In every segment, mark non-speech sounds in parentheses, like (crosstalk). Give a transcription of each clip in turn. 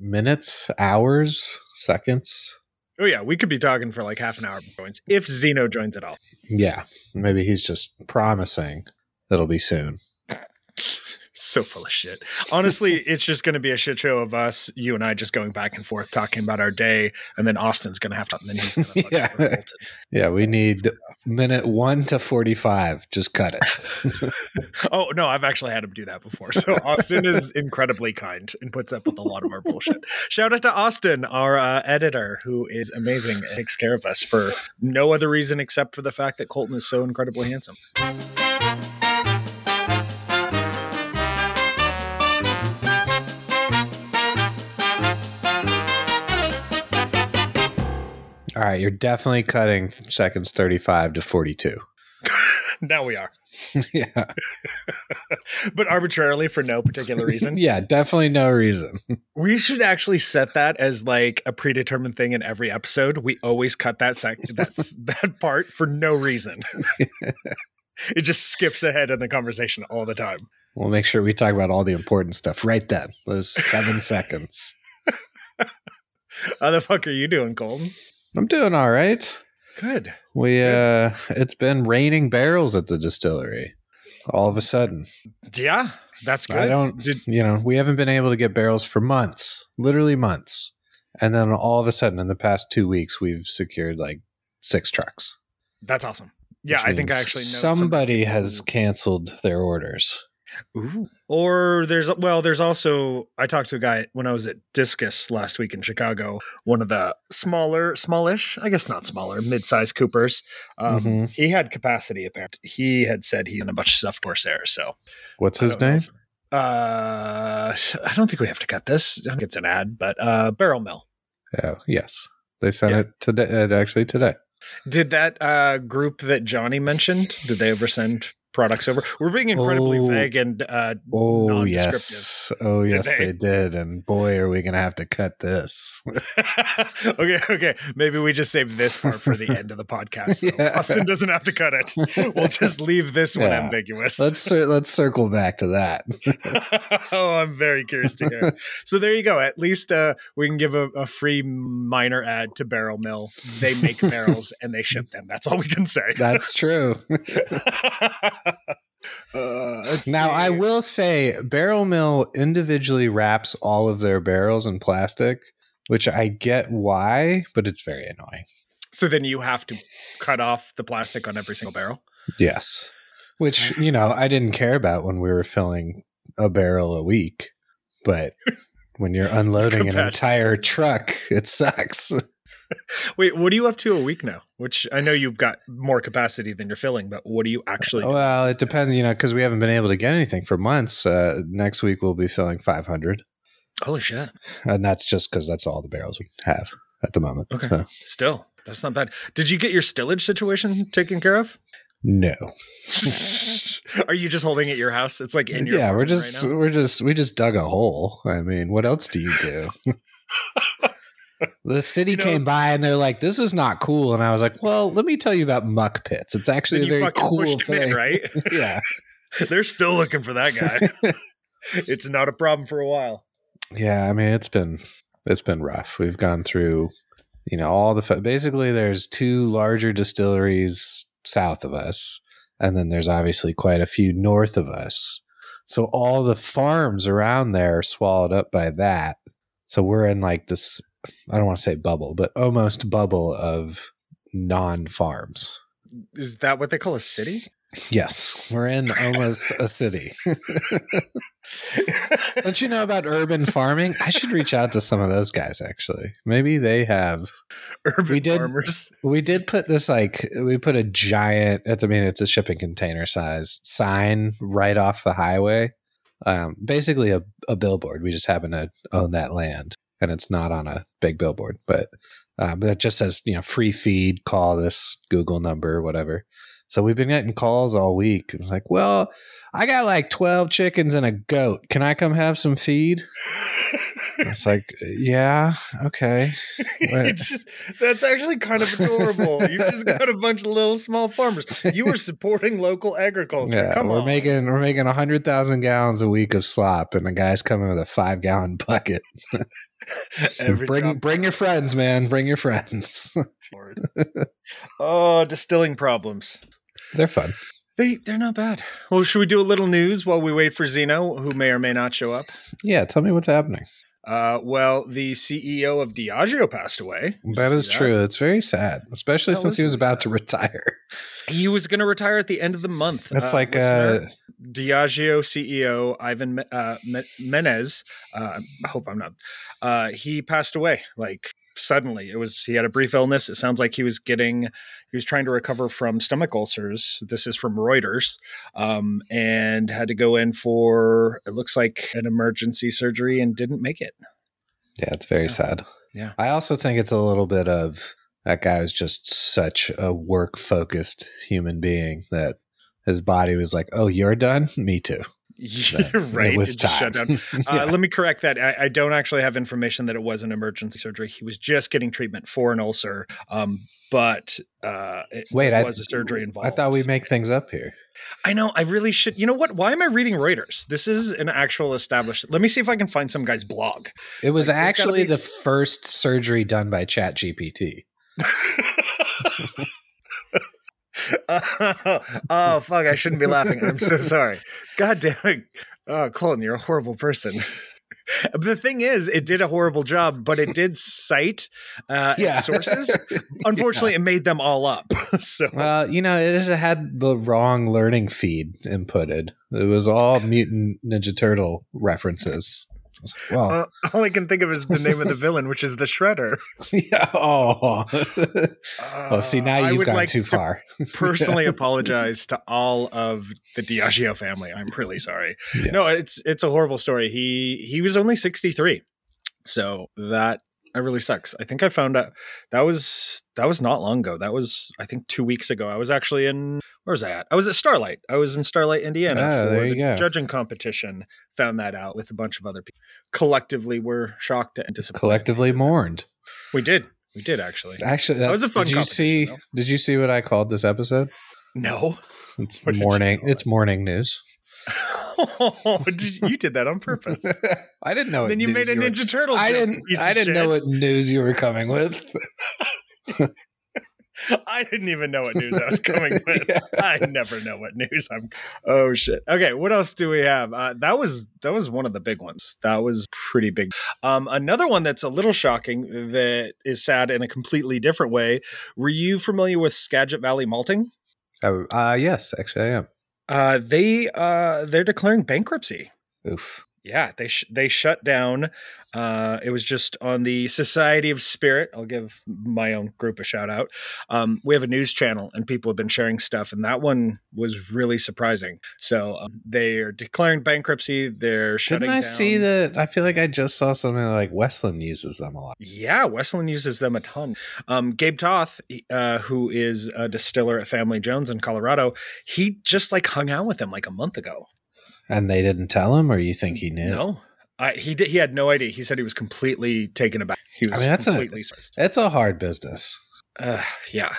minutes, hours, seconds. Oh yeah, we could be talking for like half an hour joins if Zeno joins at all. Yeah, maybe he's just promising it'll be soon. So full of shit. Honestly, (laughs) it's just going to be a shit show of us, you and I, just going back and forth talking about our day, and then Austin's going to have to. And then he's going to Yeah. (laughs) Yeah, we need minute one to forty-five. Just cut it. (laughs) Oh no, I've actually had him do that before. So Austin is incredibly kind and puts up with a lot of our bullshit. Shout out to Austin, our uh, editor, who is amazing and takes care of us for no other reason except for the fact that Colton is so incredibly handsome. All right, you're definitely cutting seconds thirty-five to forty-two. (laughs) Now we are, yeah, (laughs) but arbitrarily for no particular (laughs) reason. yeah, definitely no reason. We should actually set that as like a predetermined thing in every episode. We always cut that sec- that's that part for no reason. it just skips ahead in the conversation all the time. We'll make sure we talk about all the important stuff right then. Those seven seconds. How the fuck are you doing, Colton? I'm doing all right. Good. We uh it's been raining barrels at the distillery. All of a sudden. Yeah, that's good. I don't Did, you know, we haven't been able to get barrels for months. Literally months. And then all of a sudden in the past 2 weeks we've secured like 6 trucks. that's awesome. Yeah, I think I actually know somebody has canceled their orders. Ooh. Or there's well, there's also I talked to a guy when I was at Discus last week in Chicago. One of the smaller, smallish, I guess not smaller, mid-sized Coopers. Um, Mhm. He had capacity. Apparently, he had said he had a bunch of stuff Corsair. So What's his know name? Uh, I don't think we have to cut this. I think it's an ad, but uh, Barrel Mill. Oh, yes. They sent Yeah. it today uh, actually today. Did that uh, group that Johnny mentioned? Did they ever send products over? We're being incredibly Oh. vague and uh, Oh non-descriptive. yes, oh yes, they? they did, and boy, are we gonna have to cut this. (laughs) okay, okay. Maybe we just save this part for the end of the (laughs) podcast. So Yeah. Austin doesn't have to cut it. We'll just leave this one Yeah. ambiguous. let's let's circle back to that. (laughs) oh, I'm very curious to hear. so there you go. At least uh, we can give a, a free minor ad to Barrel Mill. They make barrels and they ship them. That's all we can say. That's true. (laughs) Uh, now, I will say, Barrel Mill individually wraps all of their barrels in plastic, which I get why, but it's very annoying. So then you have to cut off the plastic on every single barrel. Yes, which you know I didn't care about when we were filling a barrel a week, but when you're unloading an entire truck, it sucks. (laughs) Wait, what are you up to a week now? Which I know you've got more capacity than you're filling, but what are you actually? doing? Well, it depends, you know, because we haven't been able to get anything for months. Uh, next week we'll be filling 500, Holy shit! and that's just because that's all the barrels we have at the moment. Okay. So, Still, that's not bad. Did you get your stillage situation taken care of? no, (laughs) are you just holding it at your house? It's like in your yeah, we're just right we're just we just dug a hole. I mean, what else do you do? (laughs) the city You know- came by and they're like, "This is not cool," and I was like, "Well, let me tell you about muck pits. It's actually a very cool him in, thing, right? (laughs) yeah, (laughs) They're still looking for that guy. (laughs) it's not a problem for a while. yeah. I mean, it's been it's been rough. We've gone through, you know, all the basically there's two larger distilleries south of us, and then there's obviously quite a few north of us. So all the farms around there are swallowed up by that. So we're in like this I don't want to say bubble, but almost bubble of non farms. Is that what they call a city? Yes, we're in almost a city. (laughs) Don't you know about urban farming? I should reach out to some of those guys actually. Maybe they have. Urban We did- farmers. We did put this like we put a giant. It's I mean it's a shipping container size sign right off the highway. Um, basically a, a billboard. We just happen to own that land, and it's not on a big billboard, but uh, but it just says you know free feed. Call this Google number, whatever. So we've been getting calls all week. It was like, well, I got like twelve chickens and a goat. Can I come have some feed? It's like, yeah, okay. (laughs) It's just, that's actually kind of adorable. You just (laughs) got a bunch of little small farmers. You were supporting local agriculture. Yeah, Come we're on. making we're making hundred thousand gallons a week of slop, and the guy's coming with a five gallon bucket. (laughs) (laughs) Bring bring your friends, man. Bring your friends. (laughs) Oh, distilling problems. They're fun. They they're not bad. Well, should we do a little news while we wait for Zeno, who may or may not show up? Yeah, tell me what's happening. Uh, well, the CEO of Diageo passed away. That is That you is see true. It's very sad, especially That since was he was very about to retire. (laughs) He was going to retire at the end of the month. That's Uh, like uh Diageo CEO Ivan Me- uh, Menez. Uh, I hope I'm not. Uh, he passed away like suddenly. It was he had a brief illness. It sounds like he was getting he was trying to recover from stomach ulcers. This is from Reuters, um, and had to go in for it looks like an emergency surgery and didn't make it. yeah, it's very Yeah. sad. Yeah. I also think it's a little bit of that guy was just such a work focused human being that his body was like, "Oh, you're done. (laughs) Me too." (laughs) You're right. It was time. (laughs) Yeah. Uh, let me correct that. I, I don't actually have information that it was an emergency surgery. He was just getting treatment for an ulcer, um, but uh, it Wait, I was a surgery involved. I thought we make things up here. I know. I really should. You know what? Why am I reading Reuters? This is an actual established. Let me see if I can find some guy's blog. It was Like, actually be the first surgery done by ChatGPT. (laughs) (laughs) oh fuck! I shouldn't be laughing. I'm so sorry. God damn it, oh, Colin, you're a horrible person. (laughs) the thing is, it did a horrible job, but it did cite uh, sources. (laughs) Unfortunately, it made them all up. so Well, you know, it had the wrong learning feed inputted. It was all Mutant Ninja Turtle references. Like, well, uh, all I can think of is the name of the (laughs) villain, which is the Shredder. yeah. Oh, oh, see, now Uh, you've gone like too to far. personally (laughs) apologize to all of the Diageo family. I'm really sorry. Yes. No, it's it's a horrible story. He he was only 63. So that that really sucks. I think I found out that was that was not long ago. That was I think 2 weeks ago. I was actually in where was I at? I was at Starlight. I was in Starlight, Indiana Oh, for the go. judging competition. Found that out with a bunch of other people. Collectively we're shocked and disappointed. collectively mourned. We did. We did actually. Actually, That was a fun did you see? competition, Did you see what I called this episode? No. It's What morning. It's mourning news. (laughs) oh, did, you did that on purpose. (laughs) I didn't know. then you made a were- Ninja Turtle. I didn't. I didn't know what news you were coming with. (laughs) I didn't even know what news I was coming with. Yeah. I never know what news I'm. Oh shit. Okay, what else do we have? Uh, that was that was one of the big ones. That was pretty big. Um, another one that's a little shocking that is sad in a completely different way. Were you familiar with Skagit Valley Malting? Uh, uh, yes, actually, I am. Uh, they uh, they're declaring bankruptcy. Oof. Yeah, they sh- they shut down. Uh, it was just on the Society of Spirit. I'll give my own group a shout out. Um, we have a news channel, and people have been sharing stuff, and that one was really surprising. So um, they are declaring bankruptcy. They're shutting. Didn't I down. see that? I feel like I just saw something like Westland uses them a lot. Yeah, Westland uses them a ton. Um, Gabe Toth, uh, who is a distiller at Family Jones in Colorado, he just like hung out with them like a month ago. And they didn't tell him, or you think he knew? No, I, he did, he had no idea. He said he was completely taken aback. He was I mean, that's a- surprised. It's a hard business. Uh, yeah.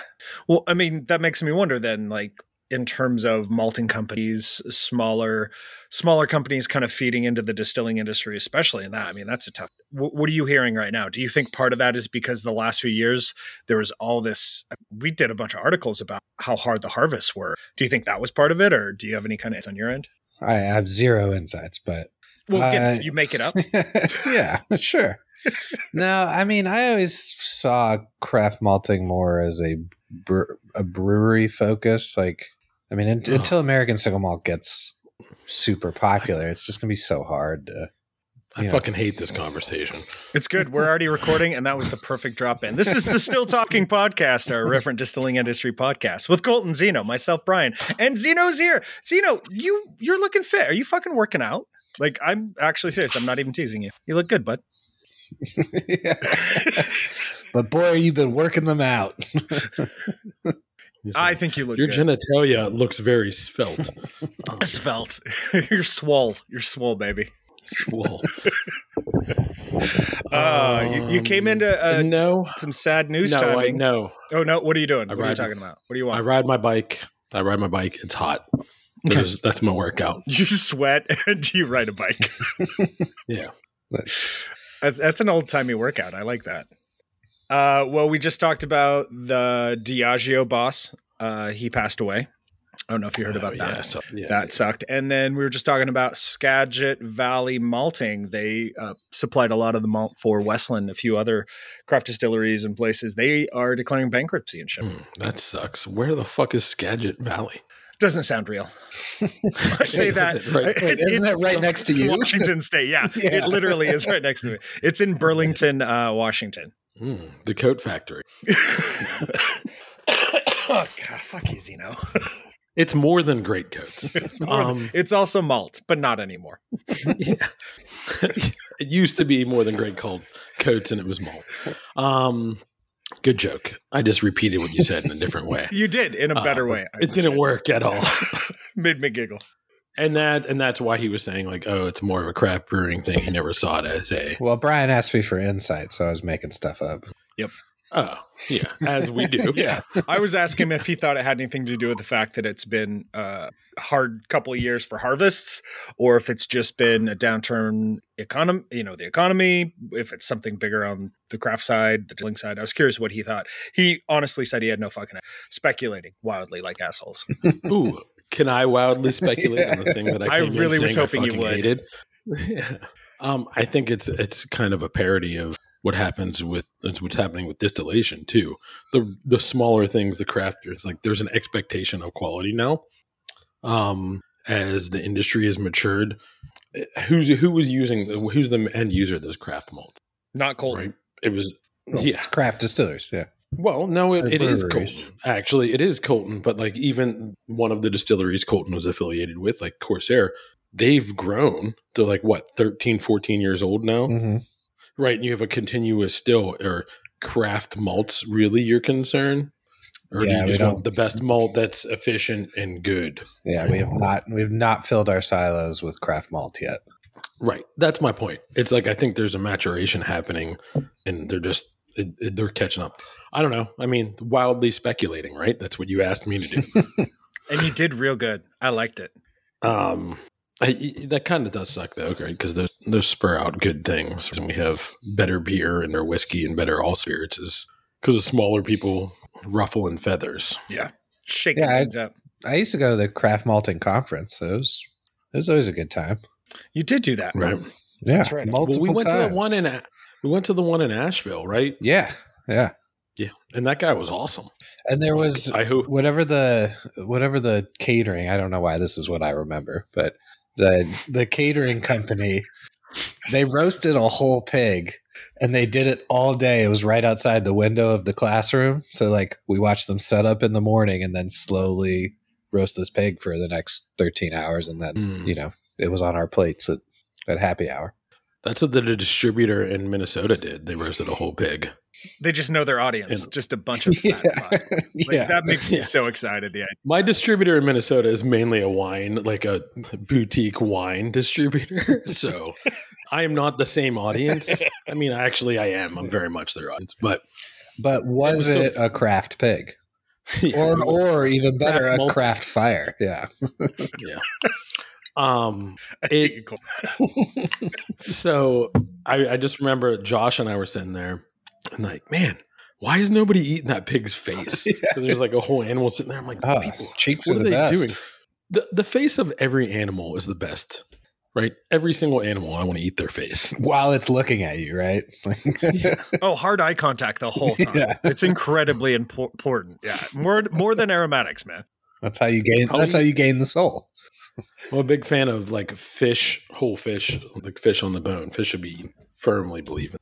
Well, I mean, that makes me wonder then, like in terms of malting companies, smaller, smaller companies kind of feeding into the distilling industry, especially in that. I mean, that's a tough. What, what are you hearing right now? Do you think part of that is because the last few years there was all this? We did a bunch of articles about how hard the harvests were. Do you think that was part of it, or do you have any kind of on your end? I have zero insights, but Well, Uh, you make it up. (laughs) yeah, sure. no, I mean, I always saw craft malting more as a bre- a brewery focus. Like, I mean, un- Oh. until American single malt gets super popular, it's just gonna be so hard to. I Yeah. fucking hate this conversation. It's good. We're already recording, and that was the perfect drop in. This is the Still Talking Podcast, our Referent Distilling Industry podcast with Colton Zeno, myself, Brian, and Zeno's here. Zeno, you you're looking fit. Are you fucking working out? Like I'm actually serious. I'm not even teasing you. You look good, bud. Yeah. (laughs) but boy, you've been working them out. I think you look Your good. genitalia looks very svelte. (laughs) Svelte. (laughs) you're swole. You're swole, baby. Swole. (laughs) Uh, you, you came into uh, no, some sad news no, I timing. no. Oh no, what are you doing? I what are you ride- talking about? What do you want? I ride my bike. I ride my bike. It's hot. There's- that's my workout. (laughs) you sweat and you ride a bike. (laughs) Yeah. That's- That's that's an old timey workout. I like that. Uh, well, we just talked about the Diageo boss. Uh, he passed away. I don't know if you heard about Oh, that. So, yeah. That sucked. And then we were just talking about Skagit Valley Malting. They uh, supplied a lot of the malt for Westland, a few other craft distilleries and places. They are declaring bankruptcy and shit. Hmm, that sucks. Where the fuck is Skagit Valley? Doesn't sound real. (laughs) I say that. Right. Wait, isn't it right next to you? Washington State. Yeah, (laughs) Yeah. it literally is right next to me. It's in (laughs) Burlington, uh, Washington. Hmm, the coat factory. oh (coughs) God, fuck you, Zeno. It's more than great coats. (laughs) It's, more than- Um, it's also malt, but not anymore. yeah. (laughs) it used to be more than great cold coats and it was malt. Um, good joke. I just repeated what you said in a different way. (laughs) You did in a better Um, way. It didn't work at all. Made me giggle. and that and that's why he was saying like, oh, it's more of a craft brewing thing. He never saw it as a Well, Brian asked me for insight, so I was making stuff up. Oh yeah, as we do. (laughs) Yeah. I was asking him if he thought it had anything to do with the fact that it's been a hard couple of years for harvests, or if it's just been a downturn economy. You know, the economy. If it's something bigger on the craft side, the distilling side. I was curious what he thought. He honestly said he had no fucking speculating wildly like assholes. (laughs) Ooh, can I wildly speculate on the (laughs) thing that I, I came in really was saying I hoping you fucking would. Hated? yeah. Um, I think it's it's kind of a parody of what happens with what's happening with distillation too. The the smaller things, the crafters, like there's an expectation of quality now. Um, as the industry has matured, eh, who's who was using who's the end user of those craft malts? Not Colton. Right. It was Well, yeah. It's craft distillers. Yeah. Well, no, it, it is. Colton. Actually, it is Colton, but like even one of the distilleries Colton was affiliated with, like Corsair, they've grown. They're like what, 13, 14 years old now? hmm Right. And you have a continuous still or craft malts really your concern? Or do Yeah, you just want the best malt that's efficient and good? Yeah, we have not we have not filled our silos with craft malt yet. Right. That's my point. It's like I think there's a maturation happening and they're just it, it- they're catching up. I don't know. I mean, wildly speculating, right? That's what you asked me to do. (laughs) And you did real good. I liked it. Um, I, that kind of does suck though, right? Because those those spur out good things, and we have better beer and their whiskey and better all spirits is because of smaller people ruffling feathers. Shaking Yeah, I- things up. I used to go to the craft malting conference. So it was it was always a good time. You did do that. Right. Yeah, That's right. Multiple well, we went times. to the one in A- we went to the one in Asheville, right? yeah, yeah. Yeah, and that guy was awesome. And there was I hope whatever the whatever the catering. I don't know why this is what I remember, but the the catering company they roasted a whole pig and they did it all day. It was right outside the window of the classroom. So like we watched them set up in the morning and then slowly roast this pig for the next 13 hours and then, Mm. you know, it was on our plates at, at happy hour. that's what the distributor in Minnesota did. They roasted a whole pig. They just know their audience. And- just a bunch (laughs) of fat fucks. Like, yeah. That makes me Yeah. so excited. The idea. My distributor in Minnesota is mainly a wine, like a boutique wine distributor. (laughs) So I am not the same audience. I mean, actually, I am. I'm very much their audience, but But was was so- it a craft pig? (laughs) yeah, Or or even better, Craft a malt. craft fire. Yeah. Yeah. Um, It- think you're cool. so I, I just remember Josh and I were sitting there, and like, man, why is nobody eating that pig's (laughs) face? Because there's like a whole animal sitting there. I'm like, Oh, people, cheeks what are are the they best. doing? the the face of every animal is the best, right? Every single animal, I want to eat their face. (laughs) While it's looking at you, right? (laughs) Oh, hard eye contact the whole time. Yeah. It's incredibly important. Yeah, more more than aromatics, man. that's how you gain. Probably- That's how you gain the soul. I'm a big fan of like fish, whole fish, like fish on the bone. Fish should be firmly believe in.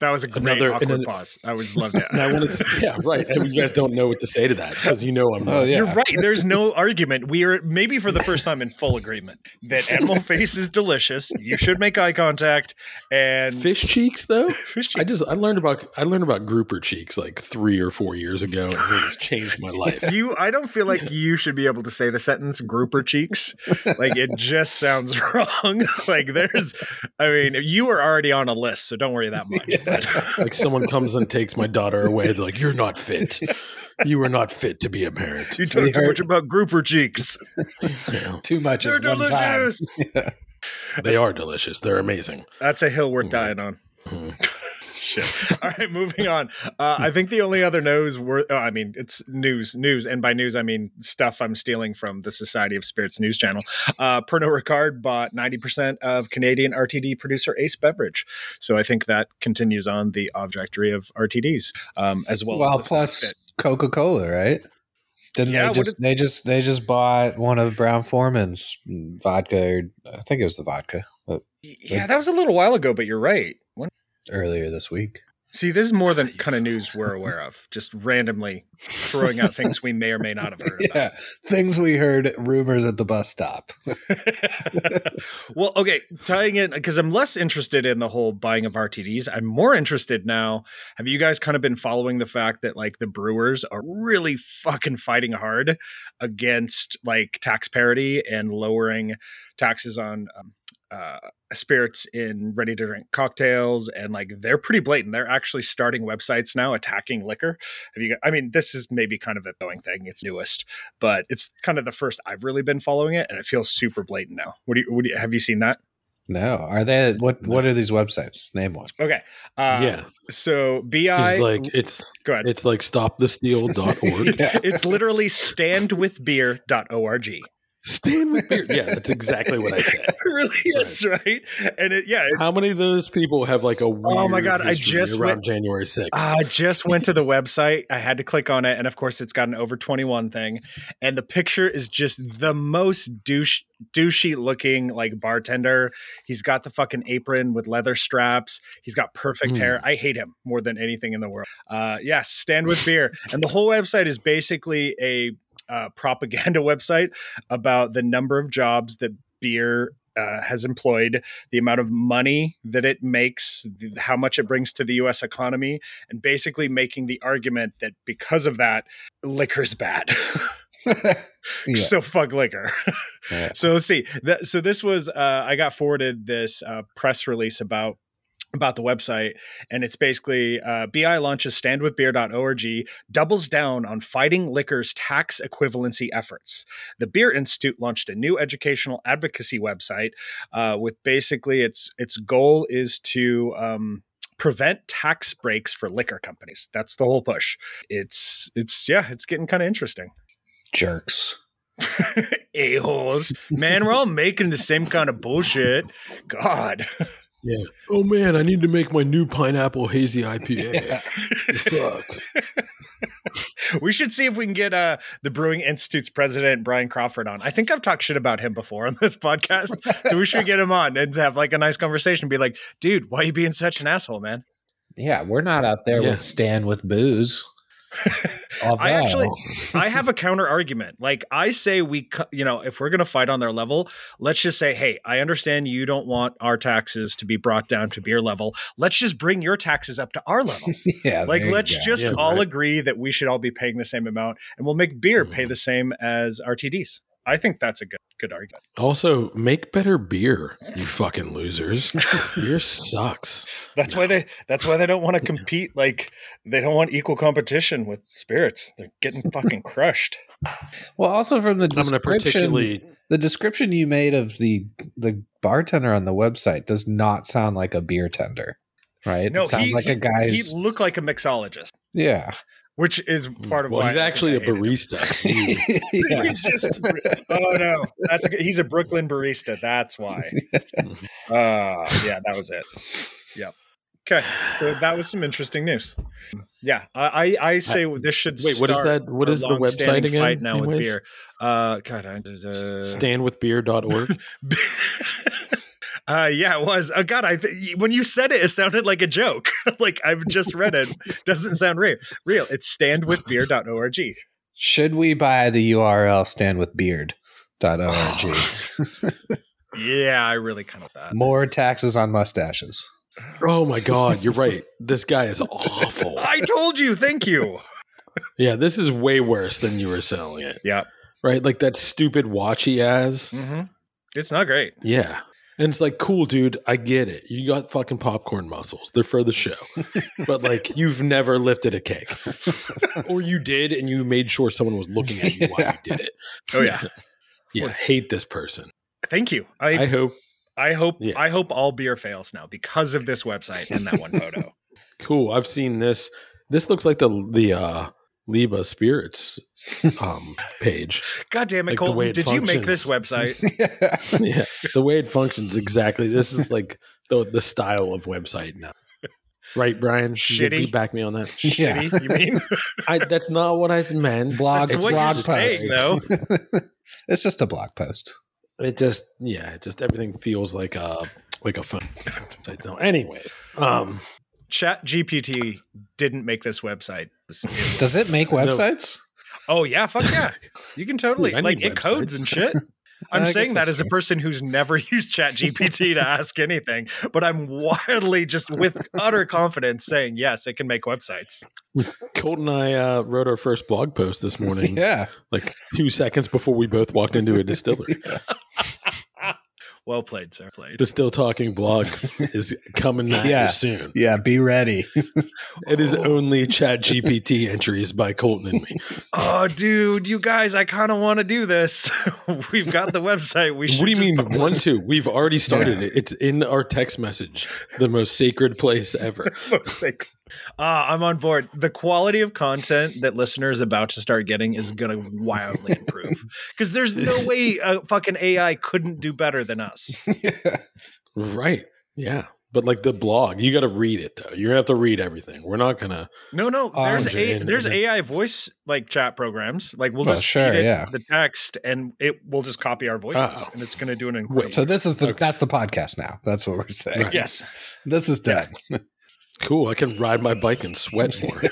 That was a great Another- awkward and pause. I would love that. I want to, yeah, right. And you guys don't know what to say to that because you know I'm. Oh, yeah. You're right. There's no argument. We are maybe for the first time in full agreement that animal (laughs) face is delicious. You should make eye contact and Fish cheeks, though. (laughs) fish I just I learned about I learned about grouper cheeks like three or four years ago, and it has changed my life. You, I don't feel like you should be able to say the sentence "grouper cheeks." Like it just sounds (laughs) wrong. like there's, I mean, you were already on a list, so don't worry that much. But- (laughs) Like someone comes and takes my daughter away, they're like, "You're not fit. You are not fit to be a parent." you talk We too heard- much about grouper cheeks. Yeah. (laughs) Too much They're is one time. delicious. (laughs) They are delicious. They're amazing. That's a hill worth dying on. Mhm. Shit. (laughs) All right, moving on. Uh, I think the only other news were, oh, I mean, it's news, news, and by news I mean stuff I'm stealing from the Society of Spirits news channel. Uh, Pernod Ricard bought 90% of Canadian RTD producer Ace Beverage, so I think that continues on the objectory of RTDs, um, as well. Well, as plus Coca Cola, right? Didn't Yeah, they just they just they just bought one of Brown-Forman's vodka? Or, I think it was the vodka uh, yeah, that was a little while ago, but you're right. When- earlier this week. See, this is more than kind of news we're aware of. Just randomly throwing out things we may or may not have heard about. (laughs) Yeah, things we heard rumors at the bus stop. (laughs) well, okay, tying in because I'm less interested in the whole buying of RTDs. I'm more interested now. Have you guys kind of been following the fact that like the brewers are really fucking fighting hard against like tax parity and lowering taxes on um, uh, spirits in ready to drink cocktails and like they're pretty blatant. They're actually starting websites now attacking liquor. Have you? got- I mean, this is maybe kind of a going thing. It's newest, but it's kind of the first I've really been following it, and it feels super blatant now. What do you? What do you have you seen that? No, are they? What What are these websites? Name one. Okay. Uh, yeah, So bi it's like it's go ahead. it's like stopthesteal.org. Yeah. (laughs) It's literally standwithbeer.org. Stand with beer. Yeah, that's exactly what I said. It (laughs) really is, right? And it, yeah, it, How many of those people have like a weird Oh my God, I just around went- January 6th? I just went to the website. I had to click on it, and of course, it's got an over twenty one thing, and the picture is just the most douche douchey looking like bartender. He's got the fucking apron with leather straps. He's got perfect Mm. hair. I hate him more than anything in the world. Uh, yes, stand with beer, and the whole website is basically a uh, propaganda (laughs) website about the number of jobs that beer uh, has employed, the amount of money that it makes, th- how much it brings to the U.S. economy, and basically making the argument that because of that, liquor's bad. (laughs) Yeah. so fuck liquor. Yeah. (laughs) so let's see. That, so this was uh, I got forwarded this uh, press release about about the website and it's basically uh, bi launches standwithbeer.org doubles down on fighting liquor's tax equivalency efforts. The beer institute launched a new educational advocacy website uh, with basically its its goal is to um, prevent tax breaks for liquor companies. That's the whole push. It's it's yeah it's getting kind of interesting. Jerks. (laughs) a-holes. Man we're all making the same kind of bullshit. God (laughs) yeah. Oh man, I need to make my new pineapple hazy IPA. (laughs) Yeah. Fuck. (laughs) we should see if we can get uh, the Brewing Institute's president, Brian Crawford, on. I think I've talked shit about him before on this podcast. so we should get him on and have like a nice conversation. Be like, dude, why are you being such an asshole, man? Yeah, we're not out there Yeah. with stand with booze. Although, I actually, I have a counter argument. Like I say, we, you know, if we're going to fight on their level, let's just say, hey, I understand you don't want our taxes to be brought down to beer level. Let's just bring your taxes up to our level. (laughs) yeah, like let's go. just Yeah, all right. agree that we should all be paying the same amount and we'll make beer pay Mhm. the same as rtds i think that's a good good argument Also, make better beer, you fucking losers. beer sucks. that's why they that's why they don't want to (laughs) compete like they don't want equal competition with spirits they're getting (laughs) fucking crushed Well, also from the I'm going to description, the description you made of the the bartender on the website does not sound like a beer tender, right? no it sounds he- like he- a guy. he looked like a mixologist yeah, which is part of Well, why he's I- actually I a barista. (laughs) He's just, oh no, that's a, he's a Brooklyn barista. That's why. (laughs) Uh, yeah, that was it. Yep. Okay, so that was some interesting news. Yeah, I I, I say this should Wait, what is that? What is the website again? Fight now with beer. Uh, God, I, uh, Standwithbeer.org. (laughs) uh, yeah, it was. Oh God, I th- when you said it, it sounded like a joke. (laughs) like I've just read it. (laughs) Doesn't sound real. Real. It's standwithbeer.org. Should we buy the URL standwithbeard.org? (sighs) Yeah, I really kind of thought. More taxes on mustaches. Oh my god, you're right. (laughs) This guy is awful. I told you. Thank you. Yeah, this is way worse than you were selling it. Yeah. Right? Like that stupid watch he has. hmm It's not great. Yeah. And it's like, cool, dude. I get it. You got fucking popcorn muscles. They're for the show. (laughs) but like, you've never lifted a cake. or you did, and you made sure someone was looking at you while you did it. (laughs) Oh yeah. Yeah. Hate this person. Thank you. I I hope. I hope Yeah. I hope all beer fails now because of this website and that one photo. (laughs) Cool. I've seen this. This looks like the the uh Liba Spirits um (laughs) page. God damn it, Like Colton! it Did you make this website? (laughs) yeah. The way it functions exactly. This is like the the style of website now. Right, Brian? Shitty. You back me on that. (laughs) Yeah. Shitty, you mean? I, that's not what I meant. blog That's what blog post. saying, though. it's just a blog post. It just yeah, it just everything feels like a like a fun website. No, anyway, um, Chat GPT didn't make this website. It was- Does it make (laughs) websites? oh yeah, fuck yeah. You can totally I like need it codes and shit. (laughs) I I'm guess saying that that's as a person who's never (laughs) used Chat GPT to ask anything, but I'm wildly just with utter confidence saying yes, it can make websites. Colt and I uh, wrote our first blog post this morning, Yeah. like two seconds before we both walked into a distillery. Well played, sir. Played. the Still Talking blog (laughs) is coming at Yeah. you soon. Yeah. Be ready. (laughs) It is oh. only Chat GPT (laughs) entries by Colton and me. Oh, dude, you guys, I kind of want to do this. We've got the website. We should. What do you just- mean one two? We've already started Yeah. it. It's in our text message, the most sacred place ever. Like, ah, I'm on board. The quality of content that listeners about to start getting is going to wildly improve (laughs) because there's no (laughs) way a fucking AI couldn't do better than us. (laughs) Right. Yeah. But like the blog, you got to read it though. You're gonna have to read everything. We're not gonna. No, no, Oh, there's a, there's AI voice like chat programs. Like we'll Well, just sure, feed it yeah. the text and it will just copy our voices Oh. and it's going to do an incredible. so this is the Okay. that's the podcast now. That's what we're saying. Right. yes, This is done. Cool. I can ride my bike and sweat more.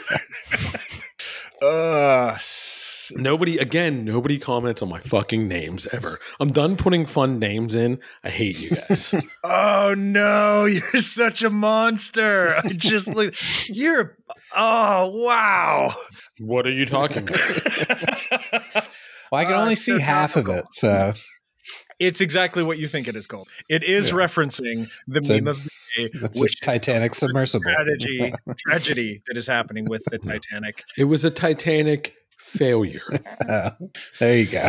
(laughs) uh, s- nobody again. Nobody comments on my fucking names ever. I'm done putting fun names in. I hate you guys. (laughs) Oh no, you're such a monster. I just look you're oh wow. what are you talking about? (laughs) Well, I can Uh, only it's see so half of it. So it's exactly what you think it is called. It is Yeah. referencing the It's a- meme of the day, (laughs) it's which a Titanic submersible. tragedy (laughs) tragedy that is happening with the Titanic. It was a Titanic failure. Oh, (laughs) there you go.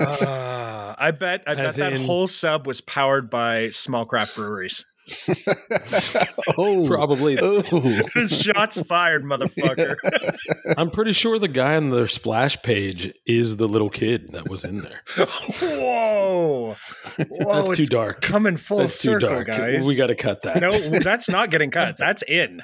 Uh, I bet I bet As that in- whole sub was powered by small craft breweries. (laughs) oh, Probably. Oh. (laughs) Shots fired, motherfucker. (laughs) I'm pretty sure the guy on their splash page is the little kid that was in there. Whoa. Whoa, That's too dark. coming full That's too circle, dark. guys. We got to cut that. no, that's not getting cut. That's in.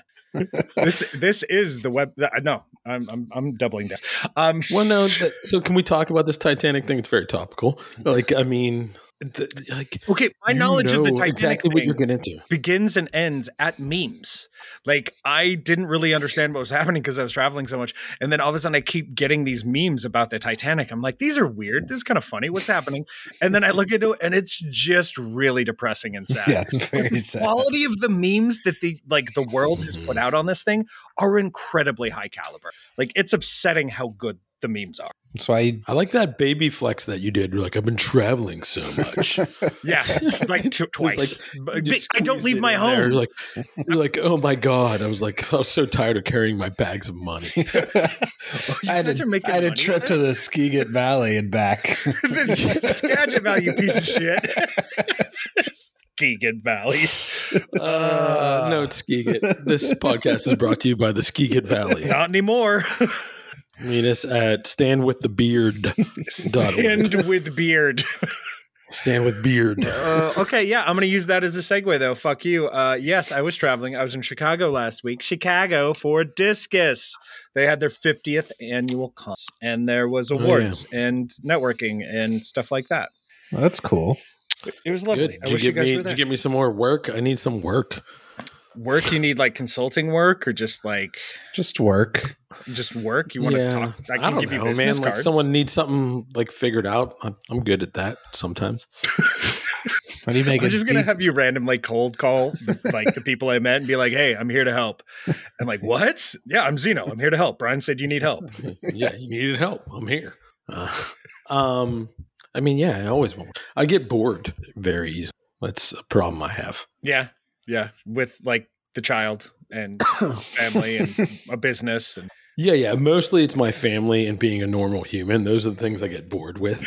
This this is the web. th- No, I'm I'm, I'm doubling down. Um, Well, no. That, so can we talk about this Titanic thing? It's very topical. Like, I mean, the, like okay. My knowledge of the Titanic exactly what you're getting into. begins and ends at memes. Like I didn't really understand what was happening because I was traveling so much, and then all of a sudden I keep getting these memes about the Titanic. I'm like, these are weird. This is kind of funny. What's happening? And then I look into it, and it's just really depressing and (laughs) sad. yeah, it's very sad. The quality of the memes that the like the world has put mm-hmm. out on this thing are incredibly high caliber. Like it's upsetting how good the memes are. That's why you, I like that baby flex that you did. You're like, I've been traveling so much. (laughs) Yeah, like t- (laughs) twice. You But just I don't leave my home. You're like, you're like, oh my god. I was like, I was so tired of carrying my bags of money. (laughs) I had, guys a, are had a trip with to the Skagit Valley and back. this Skagit Valley, you piece of shit. Keegan Valley. Uh, no, it's Skegit. This podcast is brought to you by the Skegit Valley. Not anymore. Meet us at standwiththebeard.org. (laughs) Stand with beard. Stand with beard. Uh, okay, yeah, I'm going to use that as a segue, though. Fuck you. Uh, yes, I was traveling. I was in Chicago last week. Chicago for Discus. They had their 50th annual con, and there was Oh, yeah. awards and networking and stuff like that. Well, that's cool. It was lovely. Good. Did you, you give me, did you give me some more work? I need some work. Work you need like consulting work or just like Just work. just work you want to talk i I, can don't give you know, business man. Like someone needs something like figured out. I'm, I'm good at that sometimes. What do you make i'm it just gonna have you randomly cold call like the people i met and be like hey i'm here to help and like what yeah i'm zeno i'm here to help brian said you need help (laughs) yeah, you needed help. I'm here. Uh, um, I mean, yeah, I always want. I get bored very easily. That's a problem I have. yeah yeah with like the child and (coughs) family and a business and Yeah, yeah. Mostly it's my family and being a normal human. Those are the things I get bored with.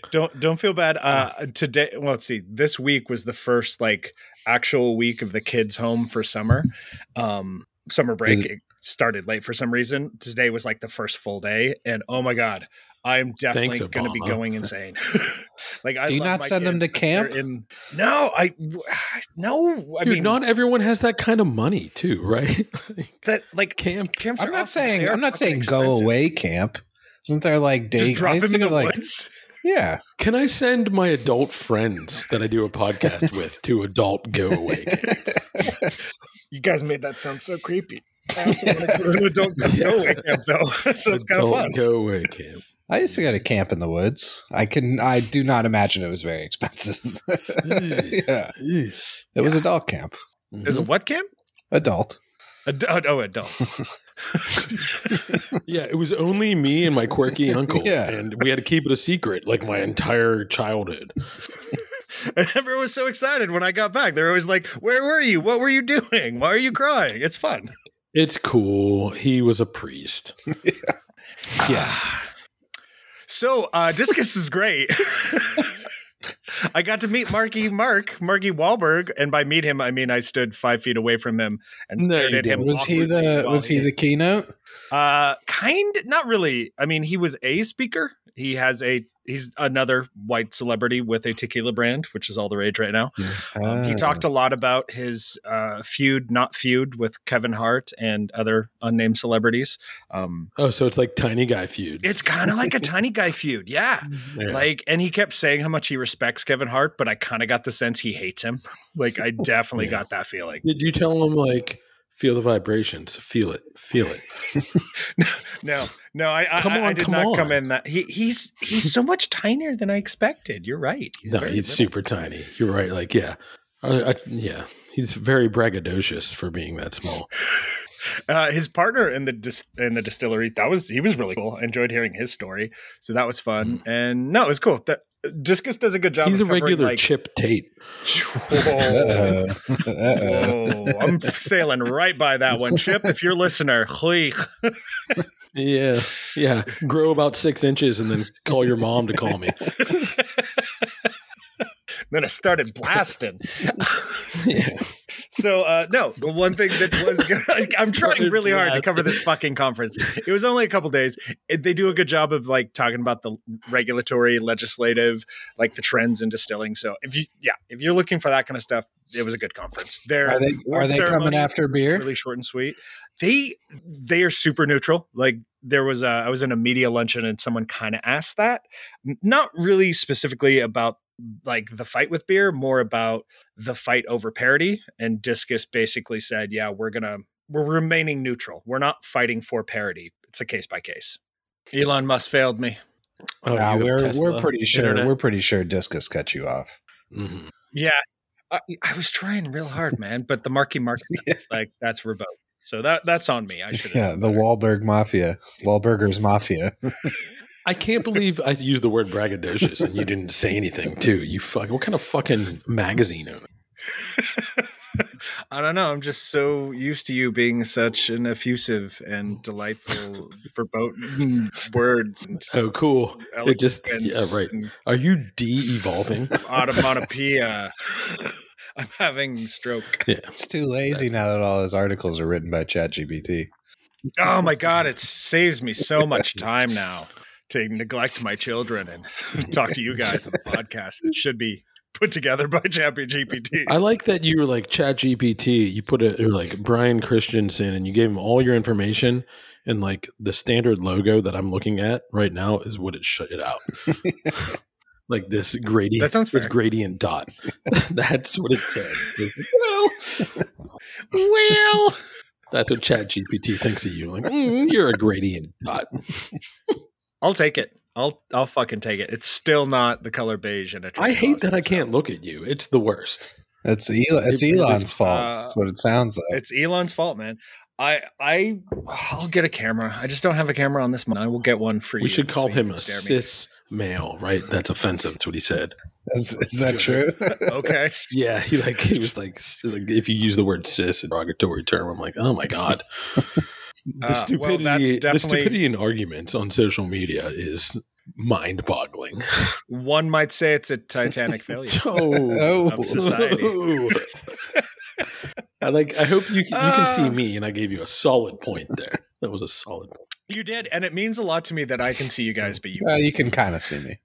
(laughs) don't don't feel bad. Uh, today, well, let's see. This week was the first like actual week of the kids home for summer. Um, summer break it started late for some reason. Today was like the first full day, and oh my god, I'm definitely going to be going insane. (laughs) like, I Do you love not my send them to camp? In, no, I (sighs) no. I Dude, mean, not everyone has that kind of money, too, right? (laughs) that like Camp. camps. I'm are not awesome. saying They are I'm not fucking saying go away camp. Isn't there like day? Just drop I used them in the like woods. yeah. Can I send my adult friends that I do a podcast with to adult go away? (laughs) You guys made that sound so creepy. I also want to go to an adult Yeah. go away camp though, (laughs) so it's kind of fun. go away camp. I used to go to camp in the woods. I can. I do not imagine it was very expensive. (laughs) yeah, it was adult camp. Is it mm-hmm. what camp? Adult. Ad- oh, oh, adult. (laughs) Yeah, it was only me and my quirky uncle. Yeah. And we had to keep it a secret like my entire childhood. And Everyone was so excited when I got back. They're always like, "Where were you? What were you doing? Why are you crying?" It's fun. It's cool. He was a priest. (laughs) Yeah. So uh, Discus is great. (laughs) I got to meet Marky Mark, Marky Wahlberg, and by meet him, I mean I stood five feet away from him and No, stared at him. Was he the? Was he the keynote? Uh, kind, not really. I mean, he was a speaker. He has a. He's another white celebrity with a tequila brand, which is all the rage right now. Um, he Ah. talked a lot about his uh, feud, not feud, with Kevin Hart and other unnamed celebrities. Um, Oh, so it's like tiny guy feud. it's kind of like a tiny guy feud, yeah. (laughs) Yeah. Like, and he kept saying how much he respects Kevin Hart, but I kind of got the sense he hates him. (laughs) Like, I definitely Yeah. got that feeling. Did you tell him like feel the vibrations, feel it, feel it? (laughs) No, no, I, I, Come I- I did come not come in that. He, he's he's so much tinier than I expected. You're right. no, he's little. super tiny. You're right. Like yeah, I, I, yeah. He's very braggadocious for being that small. Uh, his partner in the dis- in the distillery that was he was really cool. I enjoyed hearing his story, so that was fun. And no, it was cool. That Discus does a good job. He's a of covering, regular like, Chip Tate. Whoa. Uh-oh. Uh-oh. Whoa, I'm sailing right by that one, Chip. If you're a listener. Yeah, yeah. Grow about six inches and then call your mom to call me. (laughs) then I started (laughs) blasting. Yeah. So uh, no, the one thing that was (laughs) good, I'm trying really hard to cover this fucking conference. It was only a couple days. It, they do a good job of like talking about the regulatory, legislative, like the trends in distilling. So if you, yeah, if you're looking for that kind of stuff, it was a good conference. There Are they? Are they coming after beer? Really short and sweet. They they are super neutral. Like there was a, I was in a media luncheon and someone kind of asked that, not really specifically about like the fight with beer, more about the fight over parity. And Discus basically said, "Yeah, we're gonna we're remaining neutral. We're not fighting for parity. It's a case by case." Elon Musk failed me. Oh, Nah, we're we're pretty sure internet? we're pretty sure Discus cut you off. Mhm. Yeah, I, I was trying real hard, man, but the Marky Mark (laughs) like that's revoked. So that that's on me. I (laughs) should. Yeah, the Wahlberg Mafia, Wahlburgers Mafia. (laughs) I can't believe I used the word braggadocious and you didn't say anything too. You fuck. What kind of fucking magazine? owner? (laughs) I don't know. I'm just so used to you being such an effusive and delightful, (laughs) verboten words and Oh, cool. It just yeah, right. (laughs) Are you de-evolving? onomatopoeia. I'm having stroke. yeah. It's too lazy now that all his articles are written by ChatGPT. Oh my god, it saves me so much time now to neglect my children and (laughs) talk to you guys on a podcast that should be put together by ChatGPT. I like that you were like Chat GPT. You put it like Brian Christensen, and you gave him all your information, and like the standard logo that I'm looking at right now is what it shut it out. (laughs) like this gradient. That sounds this fair. gradient dot. (laughs) That's what it said. Like, well, well, that's what Chat GPT thinks of you. Like "Mm, you're a gradient dot. I'll take it. I'll I'll fucking take it. It's still not the color beige in a I hate that I so- can't look at you. It's the worst. It's Elon, it's It- it Elon's is, fault. uh, That's what it sounds like. It's Elon's fault, man. I I I'll get a camera. I just don't have a camera on this one. I will get one for you. We should call you him a stare cis male, right? That's offensive. That's what he said. Is, is that (laughs) true? (laughs) Okay. (laughs) Yeah, he like he was like, like if you use the word cis, a derogatory term, I'm like, oh my god. The Uh, well, stupidity, that's the stupidity in arguments on social media is mind-boggling. (laughs) One might say it's a (laughs) Titanic failure. (laughs) oh, Of society. I like. I hope you you can see Ah. me, and I gave you a solid point there. That was a solid point. You did, and it means a lot to me that I can see you guys, but you. Well, you can kind of see me.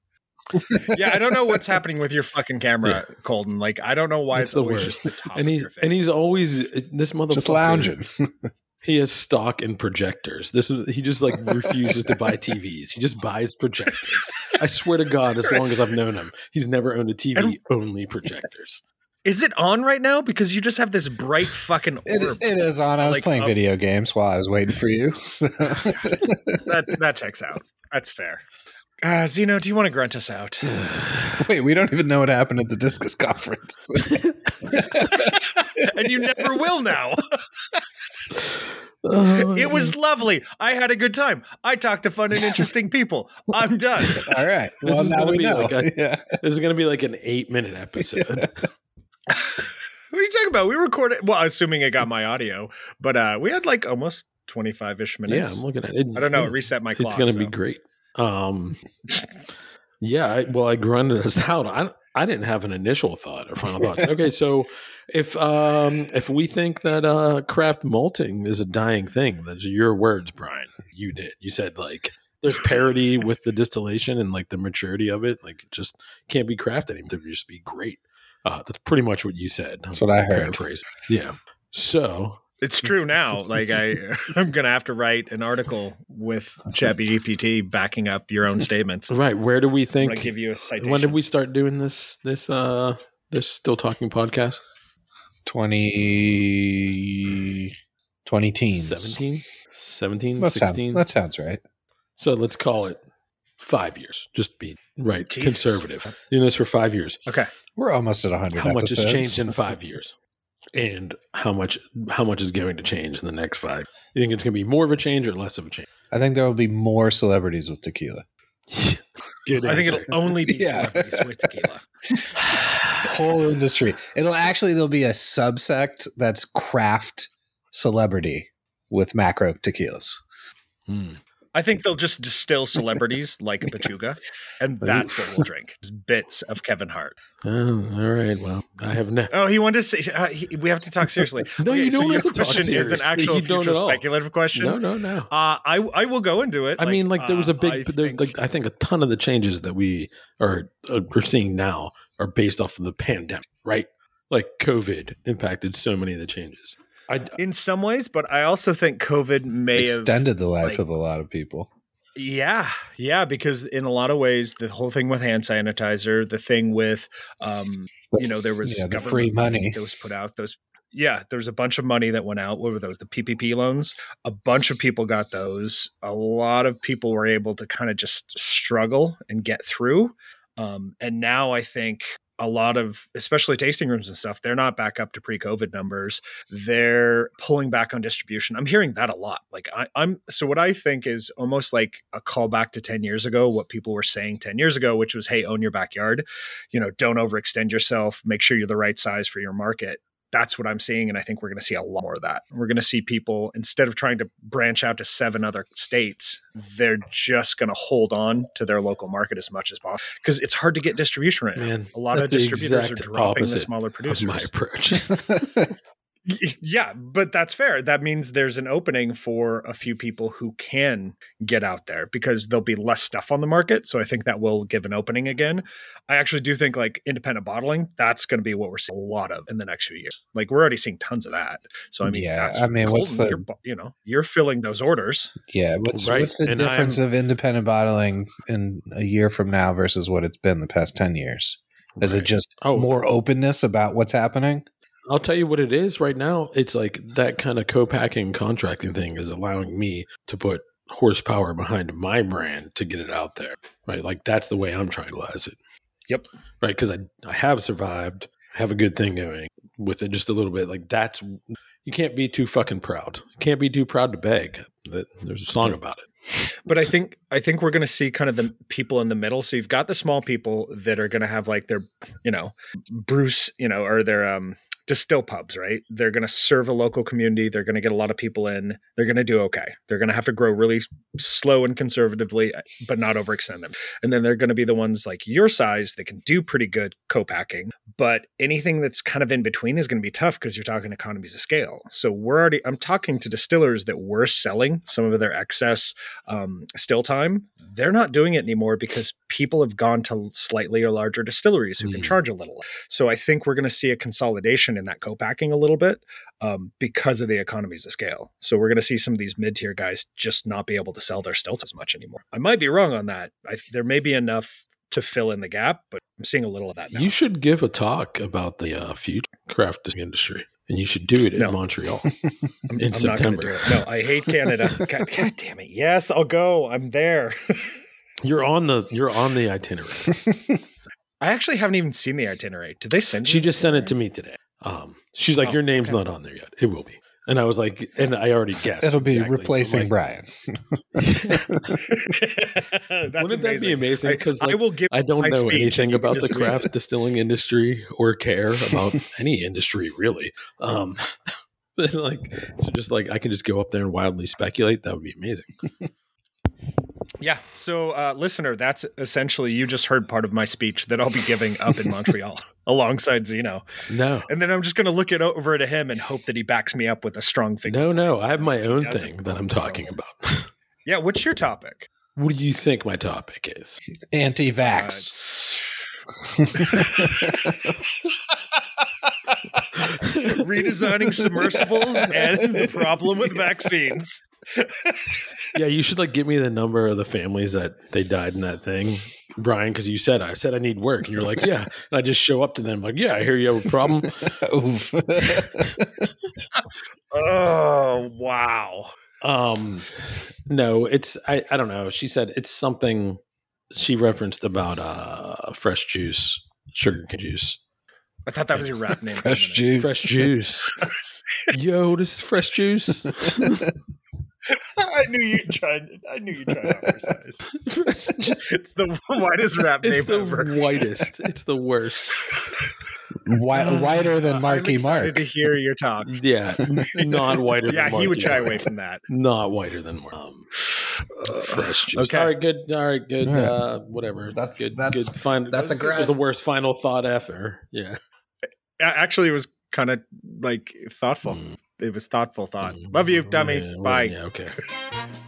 yeah, I don't know what's happening with your fucking camera, Colton. Like, I don't know why It's it's, the worst. just the top And he's and he's always this motherfucker. Just lounging. He has stock in projectors. This is he just like refuses to buy TVs. He just buys projectors. I swear to God, as long as I've known him, he's never owned a TV. And- only projectors. (laughs) Is it on right now? Because you just have this bright fucking It, orb. it is on. I was Like, playing oh. video games while I was waiting for you. So. (laughs) that that checks out. That's fair. Uh, Zeno, do you want to grunt us out? (sighs) Wait, we don't even know what happened at the DISCUS conference. (laughs) (laughs) and you never will now. (laughs) Oh, It was lovely. I had a good time. I talked to fun and (laughs) interesting people. I'm done. All right. This Well, is now gonna we be know. like a- yeah. This is going to be like an eight-minute episode. What are you talking about? We recorded. Well, assuming it got my audio, but uh, we had like almost 25 ish minutes. yeah. I'm looking at it. I don't know. It reset my clock. It's going to be great. Um, yeah. I, well, I grunted us out. I I didn't have an initial thought or final thoughts. (laughs) Okay, so if um if we think that uh craft malting is a dying thing, that's your words, Brian. You did. You said like there's parity with the distillation and like the maturity of it. Like it just can't be craft anymore. It would just be great. Uh, that's pretty much what you said. That's what I heard. Paraphrase. Yeah. So It's true now. Like I, (laughs) I'm gonna have to write an article with (laughs) ChatGPT backing up your own statements. Right, where do we gonna think? give you a citation. When did we start doing this? This uh this still talking podcast? 20, 20 teens. 17, 17, That, sound, 16. that sounds right. So let's call it five years. Just be right, Jesus. conservative. Doing this for five years. Okay. We're almost at 100 How much episodes. has changed in (laughs) five years? And how much how much is going to change in the next five? You think it's going to be more of a change or less of a change? I think there will be more celebrities with tequila. (laughs) Good I think it'll only be (laughs) Yeah. celebrities with tequila. (sighs) Whole industry. It'll actually, there'll be a subsect that's craft celebrity with macro tequilas. Hmm. I think they'll just distill (laughs) celebrities like a pechuga, and that's what we'll drink. Bits of Kevin Hart. Oh, all right. Well, I have no. Oh, he wanted to say uh, he, we have to talk seriously. (laughs) No, you don't your have to talk question is an seriously. actual You don't future speculative question. No, no, no. Uh, I I will go into it. I mean, like there was uh, a big. I there's think- like I think a ton of the changes that we are uh, are seeing now are based off of the pandemic, right? Like COVID impacted so many of the changes. I in some ways, but I also think COVID may have Extended the life like- of a lot of people. Yeah, yeah, because in a lot of ways, the whole thing with hand sanitizer, the thing with, um, you know, there was Yeah, the free money. that was put out. Those, yeah, there was a bunch of money that went out. What were those? The PPP loans. A bunch of people got those. A lot of people were able to kind of just struggle and get through. Um, and now I think a lot of, especially tasting rooms and stuff, they're not back up to pre-COVID numbers they're pulling back on distribution. I'm hearing that a lot. Like I, I'm so what I think is almost like a callback to 10 years ago, what people were saying 10 years ago, which was, hey, own your backyard. You know, don't overextend yourself, make sure you're the right size for your market. That's what I'm seeing. And I think we're going to see a lot more of that. We're going to see people, instead of trying to branch out to seven other states, they're just going to hold on to their local market as much as possible because it's hard to get distribution right now. man, A lot of distributors are dropping the smaller producers. my approach. (laughs) (laughs) Yeah, but that's fair. That means there's an opening for a few people who can get out there because there'll be less stuff on the market. So I think that will give an opening again. I actually do think like independent bottling, that's going to be what we're seeing a lot of in the next few years. Like we're already seeing tons of that. So I mean, Yeah, that's I mean, what's the- you're, you know, you're filling those orders. yeah, what's Right, what's the and difference I'm- of independent bottling in a year from now versus what it's been the past 10 years? Is it just Oh. more openness about what's happening? I'll tell you what it is right now. It's like that kind of co-packing contracting thing is allowing me to put horsepower behind my brand to get it out there. Right. Like that's the way I'm trying to realize it. Yep. Right. Cause I, I have survived, I have a good thing going with it just a little bit. Like that's, you can't be too fucking proud. You can't be too proud to beg. That There's a song about it. But I think I think we're going to see kind of the people in the middle. So you've got the small people that are going to have like their, you know, Bruce, you know, or their um distill pubs, right? They're going to serve a local community. They're going to get a lot of people in. They're going to do okay. They're going to have to grow really slow and conservatively, but not overextend them. And then they're going to be the ones like your size that can do pretty good co-packing. But anything that's kind of in between is going to be tough because you're talking economies of scale. So we're already, I'm talking to distillers that were selling some of their excess um, still time. They're not doing it anymore because people have gone to slightly or larger distilleries who mm. can charge a little. So I think we're going to see a consolidation in that co-packing a little bit um, because of the economies of scale. So we're going to see some of these mid-tier guys just not be able to sell their stills as much anymore. I might be wrong on that. I, there may be enough to fill in the gap, but I'm seeing a little of that now. You should give a talk about the uh, future craft industry. And you should do it in no. Montreal (laughs) in I'm September. No, I hate Canada. God, (laughs) God damn it! Yes, I'll go. I'm there. you're on the you're on the itinerary. (laughs) I actually haven't even seen the itinerary. Did they send? She just sent it to me today. Um, she's like, oh, "Your name's okay. not on there yet. It will be." And I was like, and I already (laughs) guessed. It'll be exactly. replacing like, Brian. (laughs) (laughs) Wouldn't amazing. that be amazing? Because like, I will give. I don't know anything about the craft distilling industry or care about any industry really. Um, like, so just like I can just go up there and wildly speculate. That would be amazing. Yeah. So, uh, listener, that's essentially you just heard part of my speech that I'll be giving up in Montreal (laughs) alongside Zeno. No. And then I'm just going to look it over to him and hope that he backs me up with a strong figure. No, no. I have my own thing that I'm talking about. (laughs) yeah. What's your topic? What do you think my topic is? Anti vax. Uh, (laughs) redesigning submersibles and the problem with vaccines yeah, you should like give me the number of the families that they died in that thing, Brian, because you said I said I need work, and you're like, yeah, and I just show up to them like, yeah, I hear you have a problem. (laughs) (laughs) oh wow. Um, no, it's I I don't know. She said it's something she referenced about uh fresh juice, sugar cane juice. I thought that was your rap (laughs) name. fresh juice. Fresh juice. Yo, this is fresh juice. I knew you tried. I knew you tried oversize. it's the whitest rap it's name the ever. whitest. It's the worst. Wh- whiter than Marky I'm Mark. To hear your talk. Yeah, not whiter. yeah, he would shy away from that. Not whiter than Mark. Um, fresh juice. Okay. All right. Good. All right. Good. All right. Uh, whatever. That's good. That's, good. Fine. That's a great. Was the worst final thought ever. Yeah. Actually, it was kind of like thoughtful. Mm. It was thoughtful thought. Mm, Love you, dummies. Yeah, Bye. Yeah, okay. (laughs)